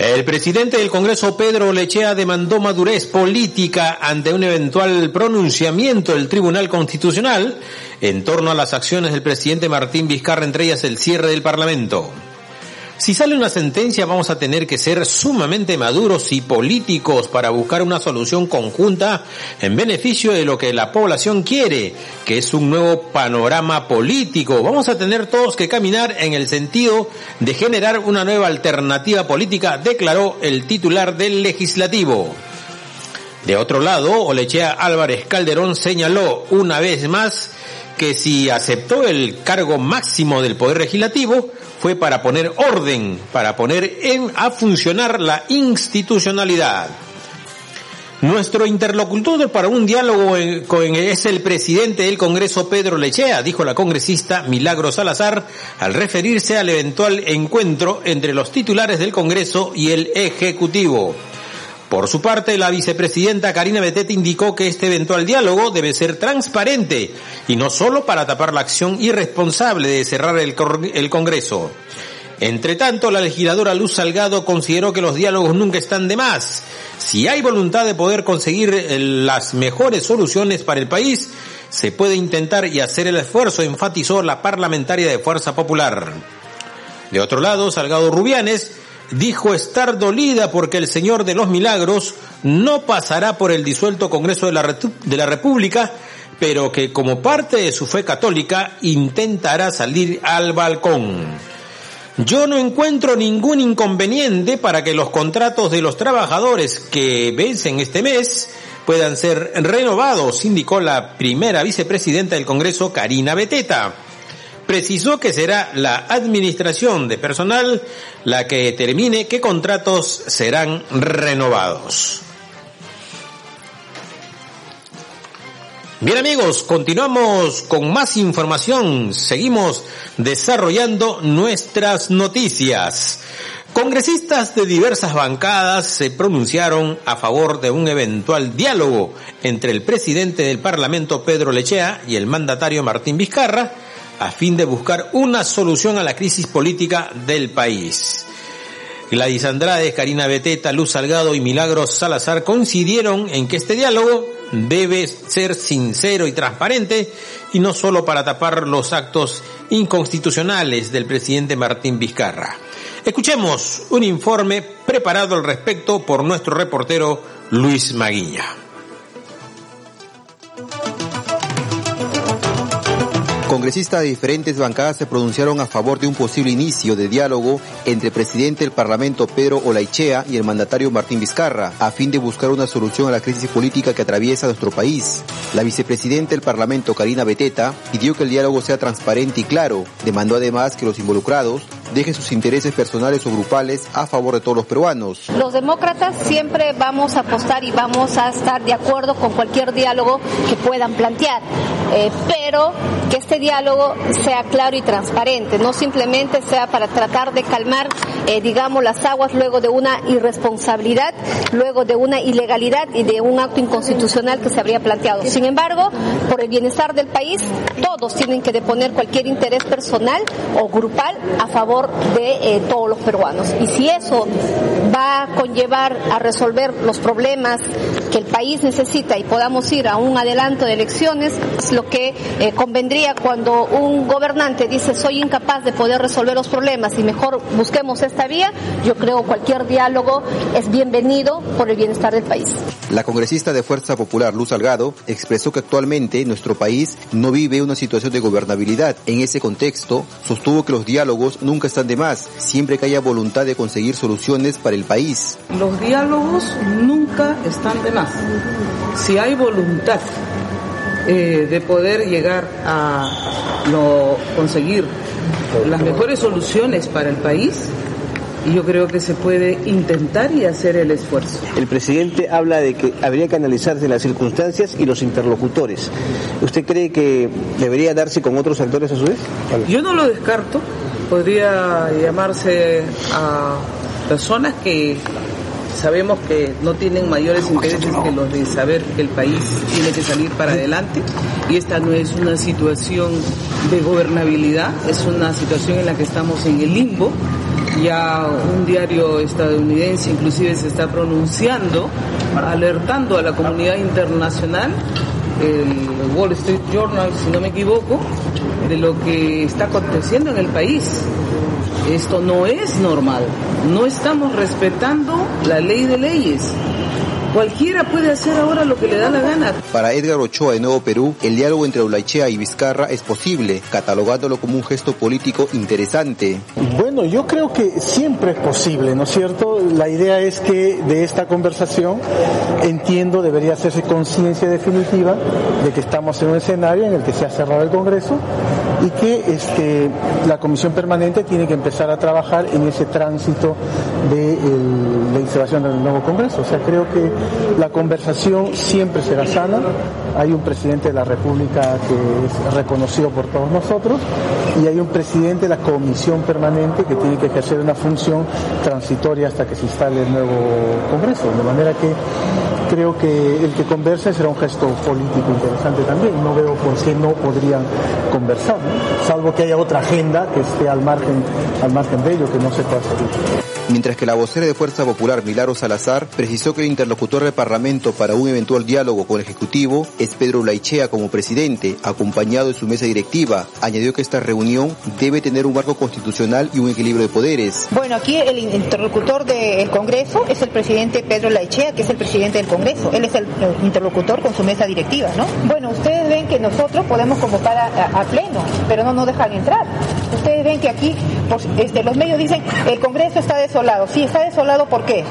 El presidente del Congreso, Pedro Lechea, demandó madurez política ante un eventual pronunciamiento del Tribunal Constitucional en torno a las acciones del presidente Martín Vizcarra, entre ellas el cierre del Parlamento. Si sale una sentencia vamos a tener que ser sumamente maduros y políticos para buscar una solución conjunta en beneficio de lo que la población quiere, que es un nuevo panorama político. Vamos a tener todos que caminar en el sentido de generar una nueva alternativa política, declaró el titular del legislativo. De otro lado, Olechea Álvarez Calderón señaló una vez más que si aceptó el cargo máximo del Poder Legislativo, fue para poner orden, para poner en, a funcionar la institucionalidad. Nuestro interlocutor para un diálogo es el presidente del Congreso, Pedro Lechea, dijo la congresista Milagro Salazar, al referirse al eventual encuentro entre los titulares del Congreso y el Ejecutivo. Por su parte, la vicepresidenta Karina Betete indicó que este eventual diálogo debe ser transparente y no solo para tapar la acción irresponsable de cerrar el, el Congreso. Entre tanto, la legisladora Luz Salgado consideró que los diálogos nunca están de más. Si hay voluntad de poder conseguir eh, las mejores soluciones para el país, se puede intentar y hacer el esfuerzo, enfatizó la parlamentaria de Fuerza Popular. De otro lado, Salgado Rubianes dijo estar dolida porque el Señor de los Milagros no pasará por el disuelto Congreso de la, de la República, pero que como parte de su fe católica intentará salir al balcón. Yo no encuentro ningún inconveniente para que los contratos de los trabajadores que vencen este mes puedan ser renovados, indicó la primera vicepresidenta del Congreso, Karina Beteta precisó que será la administración de personal la que determine qué contratos serán renovados. Bien amigos, continuamos con más información. Seguimos desarrollando nuestras noticias. Congresistas de diversas bancadas se pronunciaron a favor de un eventual diálogo entre el presidente del Parlamento Pedro Lechea y el mandatario Martín Vizcarra a fin de buscar una solución a la crisis política del país. Gladys Andrade, Karina Beteta, Luz Salgado y Milagros Salazar coincidieron en que este diálogo debe ser sincero y transparente y no solo para tapar los actos inconstitucionales del presidente Martín Vizcarra. Escuchemos un informe preparado al respecto por nuestro reportero Luis Maguiña. Congresistas de diferentes bancadas se pronunciaron a favor de un posible inicio de diálogo entre el presidente del Parlamento Pedro Olaichea y el mandatario Martín Vizcarra, a fin de buscar una solución a la crisis política que atraviesa nuestro país. La vicepresidenta del Parlamento, Karina Beteta, pidió que el diálogo sea transparente y claro. Demandó además que los involucrados dejen sus intereses personales o grupales a favor de todos los peruanos. Los demócratas siempre vamos a apostar y vamos a estar de acuerdo con cualquier diálogo que puedan plantear, eh, pero que este diálogo sea claro y transparente, no simplemente sea para tratar de calmar, eh, digamos, las aguas luego de una irresponsabilidad, luego de una ilegalidad y de un acto inconstitucional que se habría planteado. Sin embargo, por el bienestar del país, todos tienen que deponer cualquier interés personal o grupal a favor de eh, todos los peruanos. Y si eso va a conllevar a resolver los problemas que el país necesita y podamos ir a un adelanto de elecciones, es lo que eh, convendría cuando un gobernante dice soy incapaz de poder resolver los problemas y mejor busquemos esta vía, yo creo cualquier diálogo es bienvenido por el bienestar del país. La congresista de Fuerza Popular, Luz Salgado, expresó que actualmente nuestro país no vive una situación de gobernabilidad. En ese contexto, sostuvo que los diálogos nunca están de más, siempre que haya voluntad de conseguir soluciones para el país. Los diálogos nunca están de más. Si hay voluntad eh, de poder llegar a conseguir las mejores soluciones para el país, y yo creo que se puede intentar y hacer el esfuerzo. El presidente habla de que habría que analizarse las circunstancias y los interlocutores. ¿Usted cree que debería darse con otros actores a su vez? Yo no lo descarto. Podría llamarse a personas que sabemos que no tienen mayores intereses que los de saber que el país tiene que salir para adelante. Y esta no es una situación de gobernabilidad, es una situación en la que estamos en el limbo. Ya un diario estadounidense inclusive se está pronunciando, alertando a la comunidad internacional, el Wall Street Journal, si no me equivoco, de lo que está aconteciendo en el país. Esto no es normal. No estamos respetando la ley de leyes. Cualquiera puede hacer ahora lo que le da la gana. Para Edgar Ochoa de Nuevo Perú, el diálogo entre Olaichea y Vizcarra es posible, catalogándolo como un gesto político interesante. Bueno, yo creo que siempre es posible, ¿no es cierto? La idea es que de esta conversación, entiendo, debería hacerse conciencia definitiva de que estamos en un escenario en el que se ha cerrado el Congreso y que este, la Comisión Permanente tiene que empezar a trabajar en ese tránsito de el, la instalación del nuevo Congreso. O sea, creo que la conversación siempre será sana. Hay un presidente de la República que es reconocido por todos nosotros y hay un presidente de la Comisión Permanente que tiene que ejercer una función transitoria hasta que se instale el nuevo Congreso. De manera que creo que el que converse será un gesto político interesante también. No veo por qué no podrían conversar, salvo que haya otra agenda que esté al margen, al margen de ello, que no se pueda seguir. Mientras que la vocera de Fuerza Popular, Milaro Salazar, precisó que el interlocutor del Parlamento para un eventual diálogo con el Ejecutivo es Pedro Laichea como presidente, acompañado de su mesa directiva. Añadió que esta reunión debe tener un marco constitucional y un equilibrio de poderes. Bueno, aquí el interlocutor del Congreso es el presidente Pedro Laichea, que es el presidente del Congreso. Él es el interlocutor con su mesa directiva, ¿no? Bueno, ustedes ven que nosotros podemos convocar a, a pleno, pero no nos dejan entrar. Ustedes ven que aquí pues, este, los medios dicen el Congreso está desolado. Sí, está desolado, ¿por qué?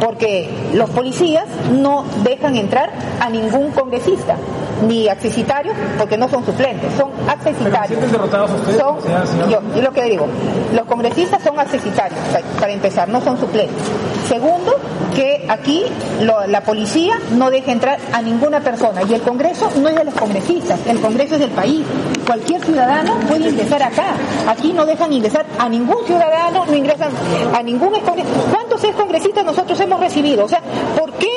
Porque los policías no dejan entrar a ningún congresista, ni accesitarios, porque no son suplentes, son accesitarios. Son, yo, yo lo que digo, los congresistas son accesitarios, para empezar, no son suplentes. Segundo, que aquí lo, la policía no deja entrar a ninguna persona y el Congreso no es de los congresistas, el Congreso es del país. Cualquier ciudadano puede ingresar acá. Aquí no dejan ingresar a ningún ciudadano, no ingresan a ningún ¿Cuántos excongresistas nosotros hemos recibido? O sea, ¿por qué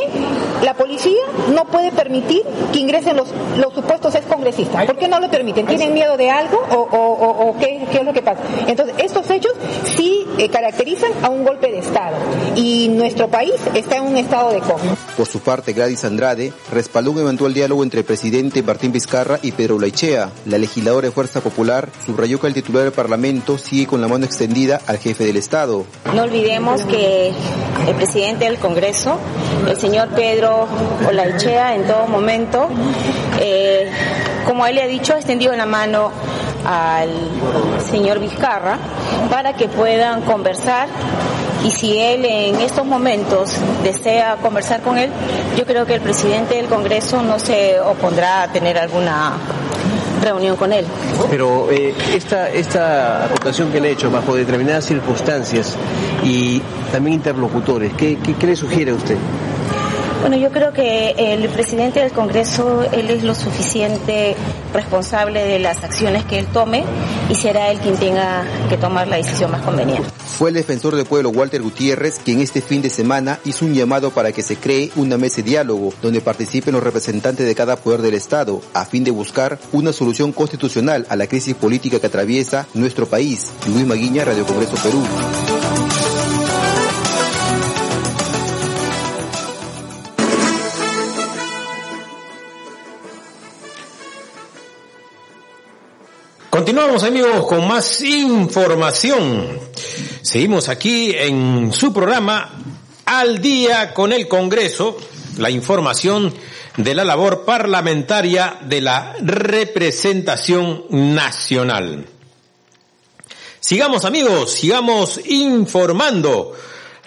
la policía no puede permitir que ingresen los, los supuestos excongresistas? ¿Por qué no lo permiten? ¿Tienen miedo de algo o, o, o qué, qué, es lo que pasa? Entonces, estos hechos sí eh, caracterizan a un golpe de Estado y nuestro país está en un estado de coma. Por su parte, Gladys Andrade respaldó un eventual diálogo entre el presidente Martín Vizcarra y Pedro Laichea. La legisladora de Fuerza Popular subrayó que el titular del Parlamento sigue con la mano extendida al jefe del Estado. No olvidemos que el presidente del Congreso, el señor Pedro Olaichea, en todo momento, eh, como él le ha dicho, ha extendido la mano al señor Vizcarra para que puedan conversar y si él en estos momentos desea conversar con él, yo creo que el presidente del Congreso no se opondrá a tener alguna reunión con él. Pero eh, esta, esta aportación que le ha hecho bajo determinadas circunstancias y también interlocutores, ¿qué, qué, qué le sugiere a usted? Bueno, yo creo que el presidente del Congreso, él es lo suficiente responsable de las acciones que él tome y será él quien tenga que tomar la decisión más conveniente. Fue el defensor del pueblo Walter Gutiérrez quien este fin de semana hizo un llamado para que se cree una mesa de diálogo donde participen los representantes de cada poder del Estado a fin de buscar una solución constitucional a la crisis política que atraviesa nuestro país. Luis Maguiña, Radio Congreso Perú. Continuamos amigos con más información. Seguimos aquí en su programa Al día con el Congreso, la información de la labor parlamentaria de la representación nacional. Sigamos amigos, sigamos informando.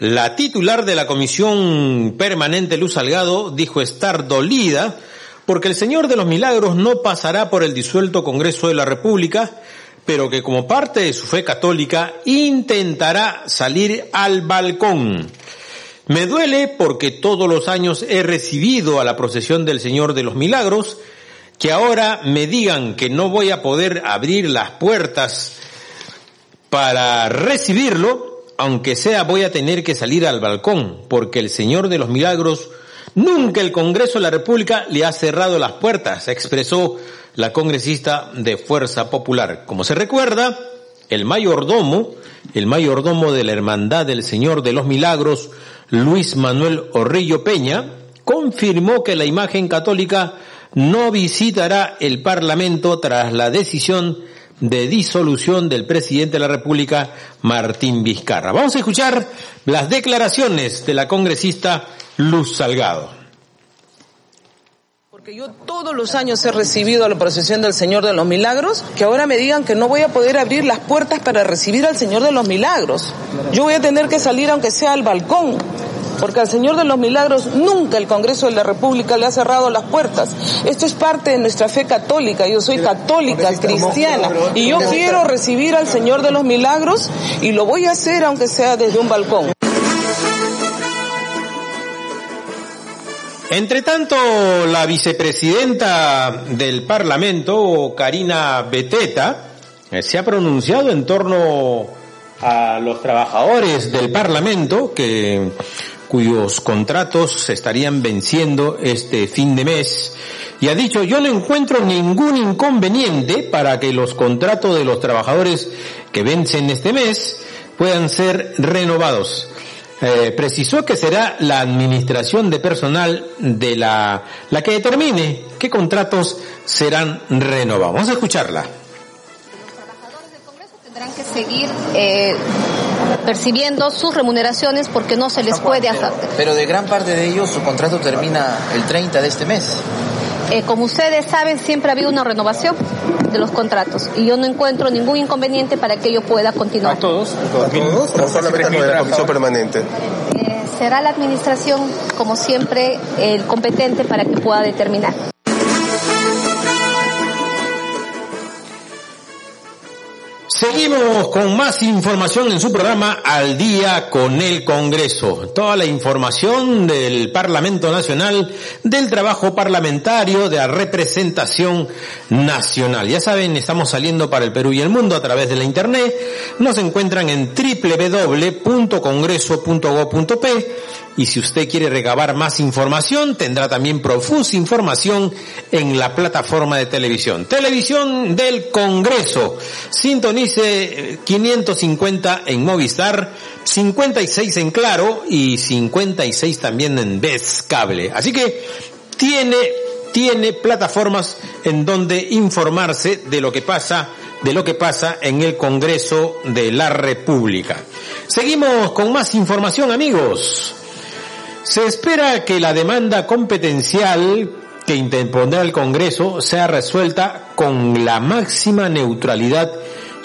La titular de la Comisión Permanente, Luz Salgado, dijo estar dolida porque el Señor de los Milagros no pasará por el disuelto Congreso de la República, pero que como parte de su fe católica intentará salir al balcón. Me duele porque todos los años he recibido a la procesión del Señor de los Milagros, que ahora me digan que no voy a poder abrir las puertas para recibirlo, aunque sea voy a tener que salir al balcón, porque el Señor de los Milagros Nunca el Congreso de la República le ha cerrado las puertas, expresó la congresista de Fuerza Popular. Como se recuerda, el mayordomo el mayordomo de la Hermandad del Señor de los Milagros, Luis Manuel Orrillo Peña, confirmó que la imagen católica no visitará el Parlamento tras la decisión de disolución del presidente de la República, Martín Vizcarra. Vamos a escuchar las declaraciones de la congresista Luz Salgado. Porque yo todos los años he recibido la procesión del Señor de los Milagros, que ahora me digan que no voy a poder abrir las puertas para recibir al Señor de los Milagros. Yo voy a tener que salir aunque sea al balcón porque al Señor de los Milagros nunca el Congreso de la República le ha cerrado las puertas. Esto es parte de nuestra fe católica, yo soy católica, cristiana, y yo quiero recibir al Señor de los Milagros y lo voy a hacer aunque sea desde un balcón. Entre tanto, la vicepresidenta del Parlamento, Karina Beteta, eh, se ha pronunciado en torno a los trabajadores del Parlamento cuyos contratos se estarían venciendo este fin de mes y ha dicho yo no encuentro ningún inconveniente para que los contratos de los trabajadores que vencen este mes puedan ser renovados. Eh, precisó que será la administración de personal de la, la que determine qué contratos serán renovados. Vamos a escucharla tendrán que seguir eh, percibiendo sus remuneraciones porque no se les puede hacer. Pero de gran parte de ellos su contrato termina el 30 de este mes. Eh, como ustedes saben, siempre ha habido una renovación de los contratos y yo no encuentro ningún inconveniente para que ello pueda continuar. ¿A todos? ¿A todos? ¿O solamente de la comisión permanente? Eh, será la administración, como siempre, el competente para que pueda determinar. Seguimos con más información en su programa Al día con el Congreso. Toda la información del Parlamento Nacional, del trabajo parlamentario, de la representación nacional. Ya saben, estamos saliendo para el Perú y el mundo a través de la Internet. Nos encuentran en www.congreso.go.p y si usted quiere recabar más información, tendrá también profusa información en la plataforma de televisión. Televisión del Congreso. Sintonice 550 eh, en Movistar, 56 en Claro y 56 también en Best Cable. Así que tiene, tiene plataformas en donde informarse de lo que pasa de lo que pasa en el Congreso de la República. Seguimos con más información amigos. Se espera que la demanda competencial que interpondrá el Congreso sea resuelta con la máxima neutralidad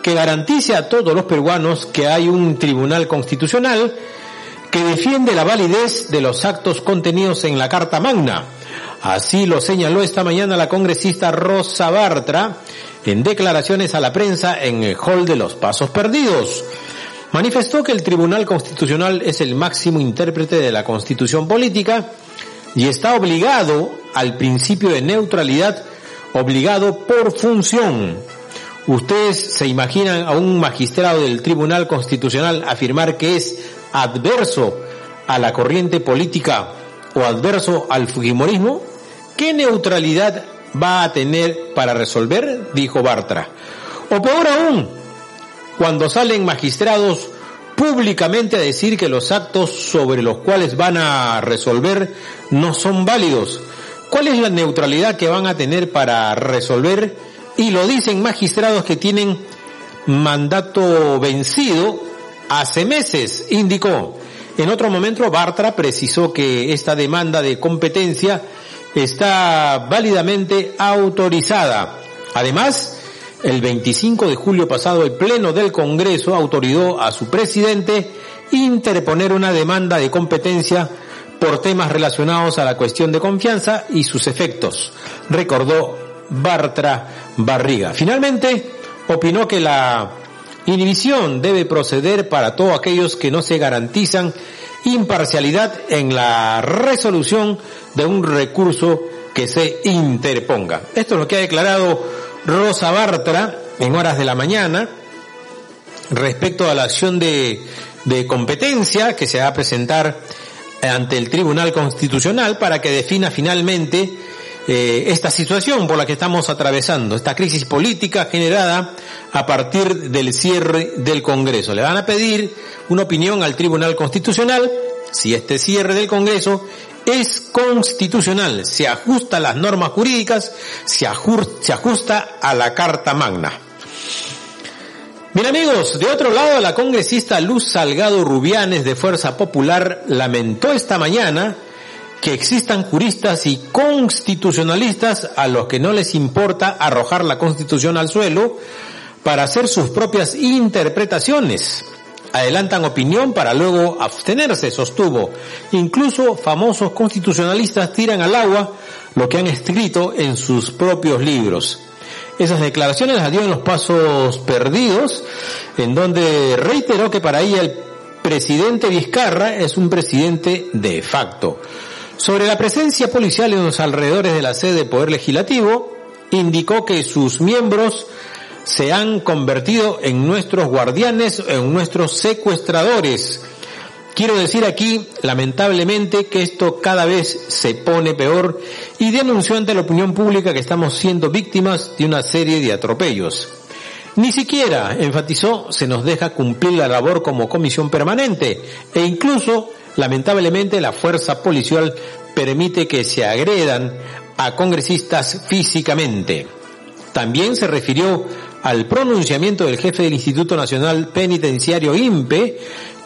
que garantice a todos los peruanos que hay un tribunal constitucional que defiende la validez de los actos contenidos en la Carta Magna. Así lo señaló esta mañana la congresista Rosa Bartra en declaraciones a la prensa en el Hall de los Pasos Perdidos manifestó que el Tribunal Constitucional es el máximo intérprete de la Constitución política y está obligado al principio de neutralidad, obligado por función. ¿Ustedes se imaginan a un magistrado del Tribunal Constitucional afirmar que es adverso a la corriente política o adverso al Fujimorismo? ¿Qué neutralidad va a tener para resolver? dijo Bartra. O peor aún, cuando salen magistrados públicamente a decir que los actos sobre los cuales van a resolver no son válidos. ¿Cuál es la neutralidad que van a tener para resolver? Y lo dicen magistrados que tienen mandato vencido hace meses, indicó. En otro momento, Bartra precisó que esta demanda de competencia está válidamente autorizada. Además, el 25 de julio pasado, el Pleno del Congreso autorizó a su presidente interponer una demanda de competencia por temas relacionados a la cuestión de confianza y sus efectos, recordó Bartra Barriga. Finalmente, opinó que la inhibición debe proceder para todos aquellos que no se garantizan imparcialidad en la resolución de un recurso que se interponga. Esto es lo que ha declarado Rosa Bartra en horas de la mañana respecto a la acción de, competencia que se va a presentar ante el Tribunal Constitucional para que defina finalmente eh, esta situación por la que estamos atravesando, esta crisis política generada a partir del cierre del Congreso. Le van a pedir una opinión al Tribunal Constitucional si este cierre del Congreso es constitucional, se ajusta a las normas jurídicas, se, ajusta a la Carta Magna. Bien amigos, de otro lado, la congresista Luz Salgado Rubianes de Fuerza Popular lamentó esta mañana que existan juristas y constitucionalistas a los que no les importa arrojar la constitución al suelo para hacer sus propias interpretaciones. Adelantan opinión para luego abstenerse, sostuvo. Incluso famosos constitucionalistas tiran al agua lo que han escrito en sus propios libros. Esas declaraciones las dio en los pasos perdidos, en donde reiteró que para ella el presidente Vizcarra es un presidente de facto. Sobre la presencia policial en los alrededores de la sede del Poder Legislativo, indicó que sus miembros se han convertido en nuestros guardianes, en nuestros secuestradores. Quiero decir aquí, lamentablemente, que esto cada vez se pone peor y denunció ante la opinión pública que estamos siendo víctimas de una serie de atropellos. Ni siquiera, enfatizó, se nos deja cumplir la labor como comisión permanente e incluso lamentablemente la fuerza policial permite que se agredan a congresistas físicamente. También se refirió al pronunciamiento del jefe del Instituto Nacional Penitenciario INPE,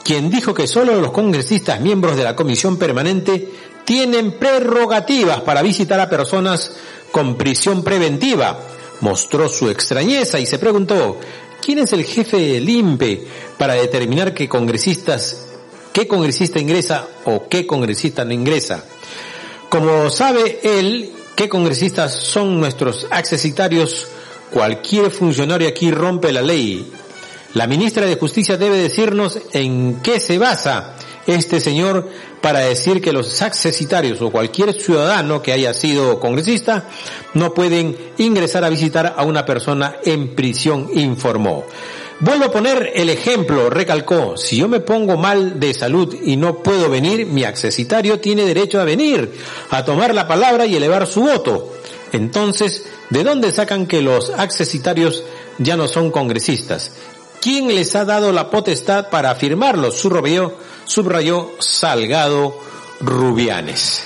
quien dijo que solo los congresistas miembros de la comisión permanente tienen prerrogativas para visitar a personas con prisión preventiva. Mostró su extrañeza y se preguntó, ¿quién es el jefe del INPE para determinar qué congresistas qué congresista ingresa o qué congresista no ingresa. Como sabe él, qué congresistas son nuestros accesitarios, cualquier funcionario aquí rompe la ley. La ministra de Justicia debe decirnos en qué se basa este señor para decir que los accesitarios o cualquier ciudadano que haya sido congresista no pueden ingresar a visitar a una persona en prisión, informó. Vuelvo a poner el ejemplo, recalcó, si yo me pongo mal de salud y no puedo venir, mi accesitario tiene derecho a venir, a tomar la palabra y elevar su voto. Entonces, ¿de dónde sacan que los accesitarios ya no son congresistas? ¿Quién les ha dado la potestad para afirmarlo? Subrayó, subrayó Salgado Rubianes.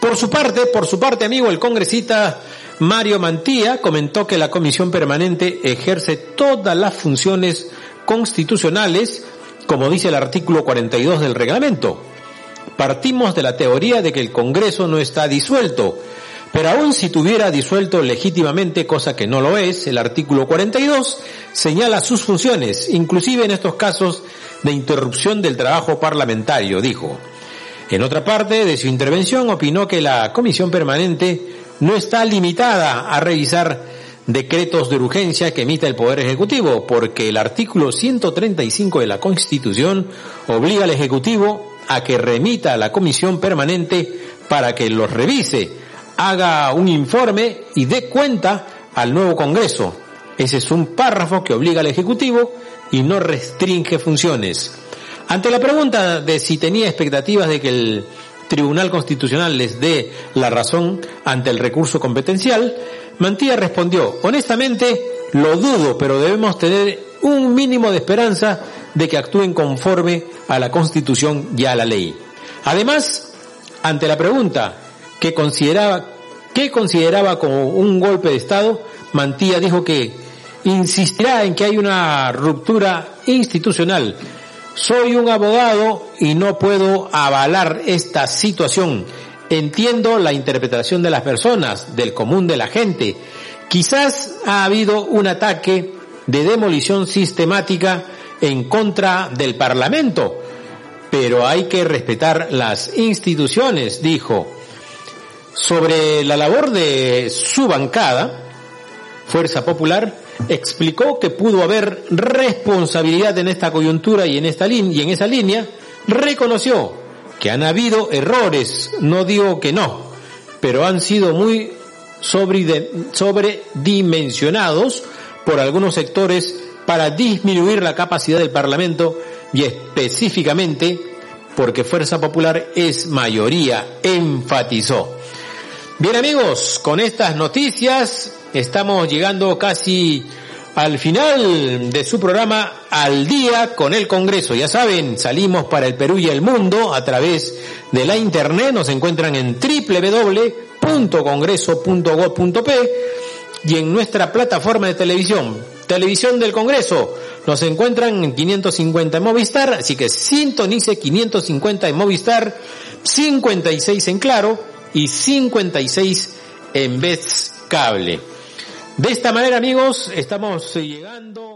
Por su parte, por su parte, amigo, el congresista Mario Mantía comentó que la comisión permanente ejerce todas las funciones constitucionales, como dice el artículo 42 del reglamento. Partimos de la teoría de que el Congreso no está disuelto, pero aun si tuviera disuelto legítimamente, cosa que no lo es, el artículo 42 señala sus funciones, inclusive en estos casos de interrupción del trabajo parlamentario, dijo. En otra parte de su intervención opinó que la comisión permanente no está limitada a revisar decretos de urgencia que emita el Poder Ejecutivo, porque el artículo 135 de la Constitución obliga al Ejecutivo a que remita a la Comisión Permanente para que los revise, haga un informe y dé cuenta al nuevo Congreso. Ese es un párrafo que obliga al Ejecutivo y no restringe funciones. Ante la pregunta de si tenía expectativas de que el Tribunal Constitucional les dé la razón ante el recurso competencial, Mantilla respondió, honestamente, lo dudo, pero debemos tener un mínimo de esperanza de que actúen conforme a la Constitución y a la ley. Además, ante la pregunta que consideraba, ¿qué consideraba como un golpe de Estado? Mantilla dijo que insistirá en que hay una ruptura institucional soy un abogado y no puedo avalar esta situación. Entiendo la interpretación de las personas, del común de la gente. Quizás ha habido un ataque de demolición sistemática en contra del Parlamento, pero hay que respetar las instituciones, dijo. Sobre la labor de su bancada, Fuerza Popular, explicó que pudo haber responsabilidad en esta coyuntura y en esta línea y en esa línea reconoció que han habido errores, no digo que no, pero han sido muy sobredimensionados por algunos sectores para disminuir la capacidad del Parlamento y específicamente porque Fuerza Popular es mayoría, enfatizó. Bien amigos, con estas noticias estamos llegando casi al final de su programa Al día con el Congreso. Ya saben, salimos para el Perú y el mundo a través de la internet. Nos encuentran en www.congreso.gov.p y en nuestra plataforma de televisión, Televisión del Congreso. Nos encuentran en 550 en Movistar, así que sintonice 550 en Movistar, 56 en Claro y 56 en Vez Cable. De esta manera, amigos, estamos llegando